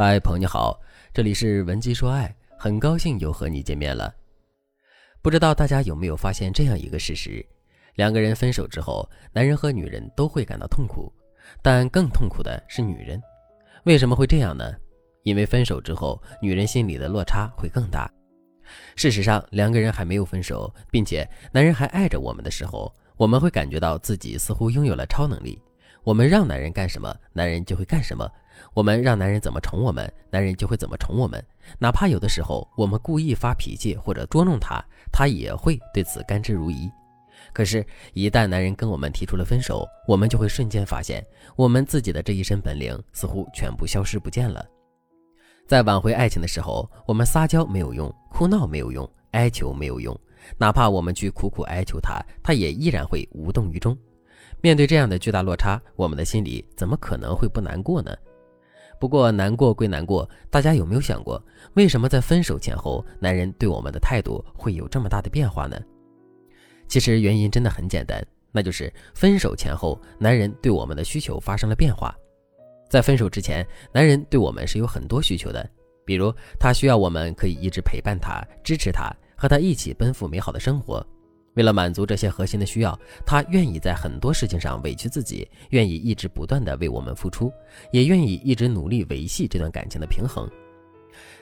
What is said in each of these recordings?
嗨，朋友你好，这里是文姬说爱，很高兴又和你见面了。不知道大家有没有发现这样一个事实：两个人分手之后，男人和女人都会感到痛苦，但更痛苦的是女人。为什么会这样呢？因为分手之后，女人心里的落差会更大。事实上，两个人还没有分手，并且男人还爱着我们的时候，我们会感觉到自己似乎拥有了超能力。我们让男人干什么，男人就会干什么；我们让男人怎么宠我们，男人就会怎么宠我们。哪怕有的时候我们故意发脾气或者捉弄他，他也会对此甘之如饴。可是，一旦男人跟我们提出了分手，我们就会瞬间发现，我们自己的这一身本领似乎全部消失不见了。在挽回爱情的时候，我们撒娇没有用，哭闹没有用，哀求没有用，哪怕我们去苦苦哀求他，他也依然会无动于衷。面对这样的巨大落差，我们的心里怎么可能会不难过呢？不过难过归难过，大家有没有想过，为什么在分手前后，男人对我们的态度会有这么大的变化呢？其实原因真的很简单，那就是分手前后，男人对我们的需求发生了变化。在分手之前，男人对我们是有很多需求的，比如他需要我们可以一直陪伴他、支持他，和他一起奔赴美好的生活。为了满足这些核心的需要，他愿意在很多事情上委屈自己，愿意一直不断的为我们付出，也愿意一直努力维系这段感情的平衡。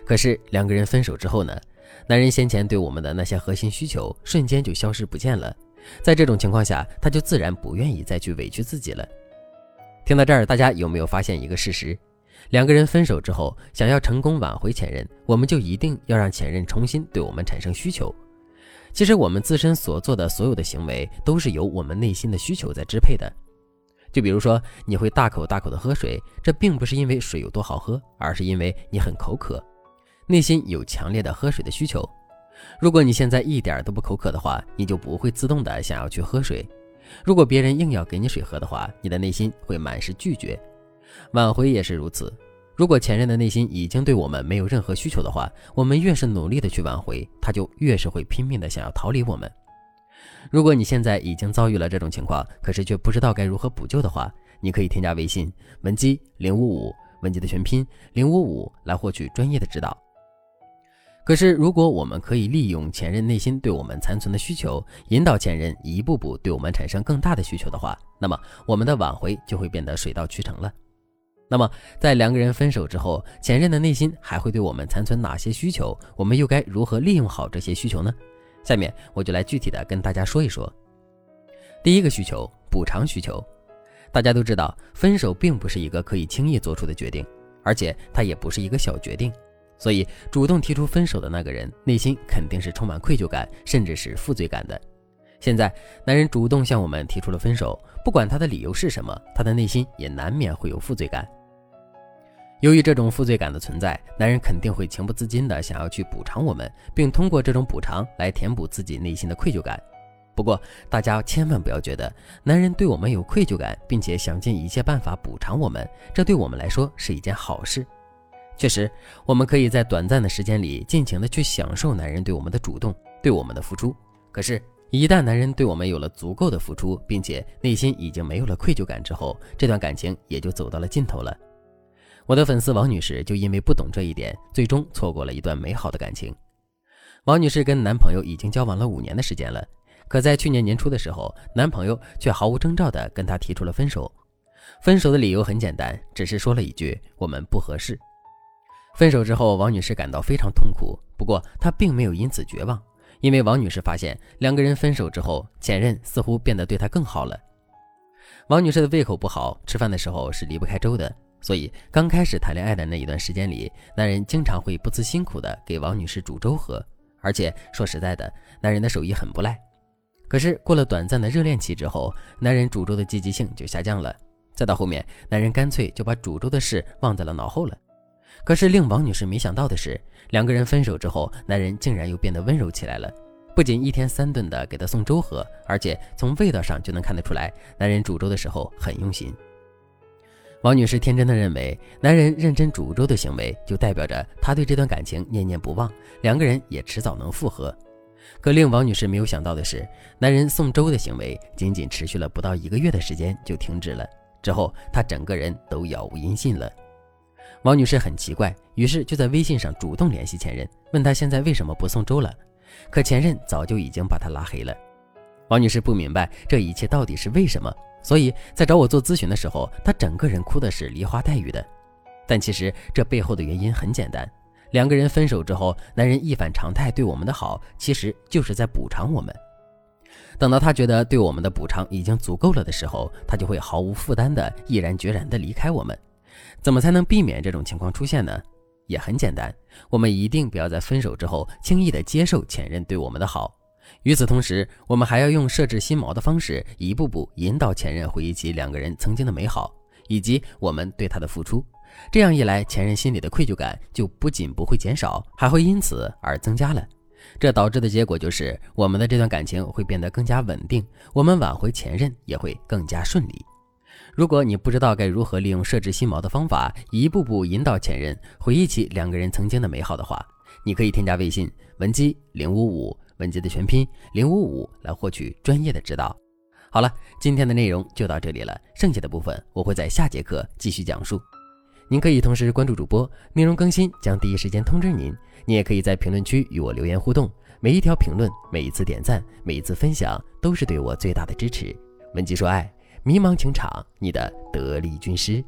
可是两个人分手之后呢？男人先前对我们的那些核心需求瞬间就消失不见了。在这种情况下，他就自然不愿意再去委屈自己了。听到这儿，大家有没有发现一个事实？两个人分手之后，想要成功挽回前任，我们就一定要让前任重新对我们产生需求。其实我们自身所做的所有的行为，都是由我们内心的需求在支配的。就比如说，你会大口大口的喝水，这并不是因为水有多好喝，而是因为你很口渴，内心有强烈的喝水的需求。如果你现在一点都不口渴的话，你就不会自动的想要去喝水。如果别人硬要给你水喝的话，你的内心会满是拒绝。挽回也是如此。如果前任的内心已经对我们没有任何需求的话，我们越是努力的去挽回，他就越是会拼命的想要逃离我们。如果你现在已经遭遇了这种情况，可是却不知道该如何补救的话，你可以添加微信文姬零五五，文姬的全拼零五五来获取专业的指导。可是，如果我们可以利用前任内心对我们残存的需求，引导前任一步步对我们产生更大的需求的话，那么我们的挽回就会变得水到渠成了。那么，在两个人分手之后，前任的内心还会对我们残存哪些需求？我们又该如何利用好这些需求呢？下面我就来具体的跟大家说一说。第一个需求，补偿需求。大家都知道，分手并不是一个可以轻易做出的决定，而且它也不是一个小决定，所以主动提出分手的那个人内心肯定是充满愧疚感，甚至是负罪感的。现在，男人主动向我们提出了分手，不管他的理由是什么，他的内心也难免会有负罪感。由于这种负罪感的存在，男人肯定会情不自禁地想要去补偿我们，并通过这种补偿来填补自己内心的愧疚感。不过，大家千万不要觉得男人对我们有愧疚感，并且想尽一切办法补偿我们，这对我们来说是一件好事。确实，我们可以在短暂的时间里尽情地去享受男人对我们的主动，对我们的付出。可是，一旦男人对我们有了足够的付出，并且内心已经没有了愧疚感之后，这段感情也就走到了尽头了。我的粉丝王女士就因为不懂这一点，最终错过了一段美好的感情。王女士跟男朋友已经交往了五年的时间了，可在去年年初的时候，男朋友却毫无征兆的跟她提出了分手。分手的理由很简单，只是说了一句“我们不合适”。分手之后，王女士感到非常痛苦，不过她并没有因此绝望，因为王女士发现两个人分手之后，前任似乎变得对她更好了。王女士的胃口不好，吃饭的时候是离不开粥的。所以，刚开始谈恋爱的那一段时间里，男人经常会不辞辛苦的给王女士煮粥喝，而且说实在的，男人的手艺很不赖。可是过了短暂的热恋期之后，男人煮粥的积极性就下降了。再到后面，男人干脆就把煮粥的事忘在了脑后了。可是令王女士没想到的是，两个人分手之后，男人竟然又变得温柔起来了，不仅一天三顿的给她送粥喝，而且从味道上就能看得出来，男人煮粥的时候很用心。王女士天真的认为，男人认真煮粥的行为就代表着他对这段感情念念不忘，两个人也迟早能复合。可令王女士没有想到的是，男人送粥的行为仅仅持续了不到一个月的时间就停止了，之后他整个人都杳无音信了。王女士很奇怪，于是就在微信上主动联系前任，问他现在为什么不送粥了。可前任早就已经把她拉黑了。王女士不明白这一切到底是为什么，所以在找我做咨询的时候，她整个人哭的是梨花带雨的。但其实这背后的原因很简单，两个人分手之后，男人一反常态对我们的好，其实就是在补偿我们。等到他觉得对我们的补偿已经足够了的时候，他就会毫无负担的毅然决然的离开我们。怎么才能避免这种情况出现呢？也很简单，我们一定不要在分手之后轻易的接受前任对我们的好。与此同时，我们还要用设置心锚的方式，一步步引导前任回忆起两个人曾经的美好，以及我们对他的付出。这样一来，前任心里的愧疚感就不仅不会减少，还会因此而增加了。这导致的结果就是，我们的这段感情会变得更加稳定，我们挽回前任也会更加顺利。如果你不知道该如何利用设置心锚的方法，一步步引导前任回忆起两个人曾经的美好的话，你可以添加微信文姬零五五，文姬的全拼零五五，来获取专业的指导。好了，今天的内容就到这里了，剩下的部分我会在下节课继续讲述。您可以同时关注主播，内容更新将第一时间通知您。你也可以在评论区与我留言互动，每一条评论、每一次点赞、每一次分享，都是对我最大的支持。文姬说爱。迷茫情场，你的得力军师。